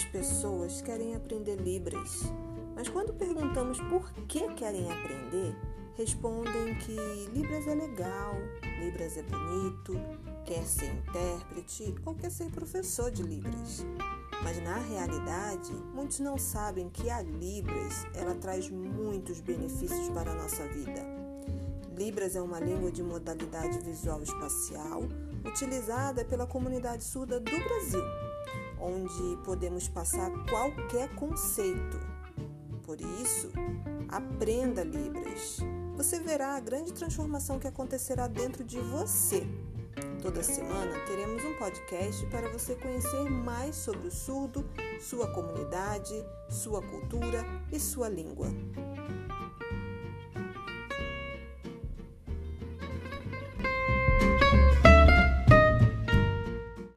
Muitas pessoas querem aprender Libras, mas quando perguntamos por que querem aprender, respondem que Libras é legal, Libras é bonito, quer ser intérprete ou quer ser professor de Libras. Mas na realidade, muitos não sabem que a Libras ela traz muitos benefícios para a nossa vida. Libras é uma língua de modalidade visual espacial utilizada pela comunidade surda do Brasil, onde podemos passar qualquer conceito. Por isso, aprenda Libras. Você verá a grande transformação que acontecerá dentro de você Toda semana teremos um podcast para você conhecer mais sobre o surdo, sua comunidade, sua cultura e sua língua.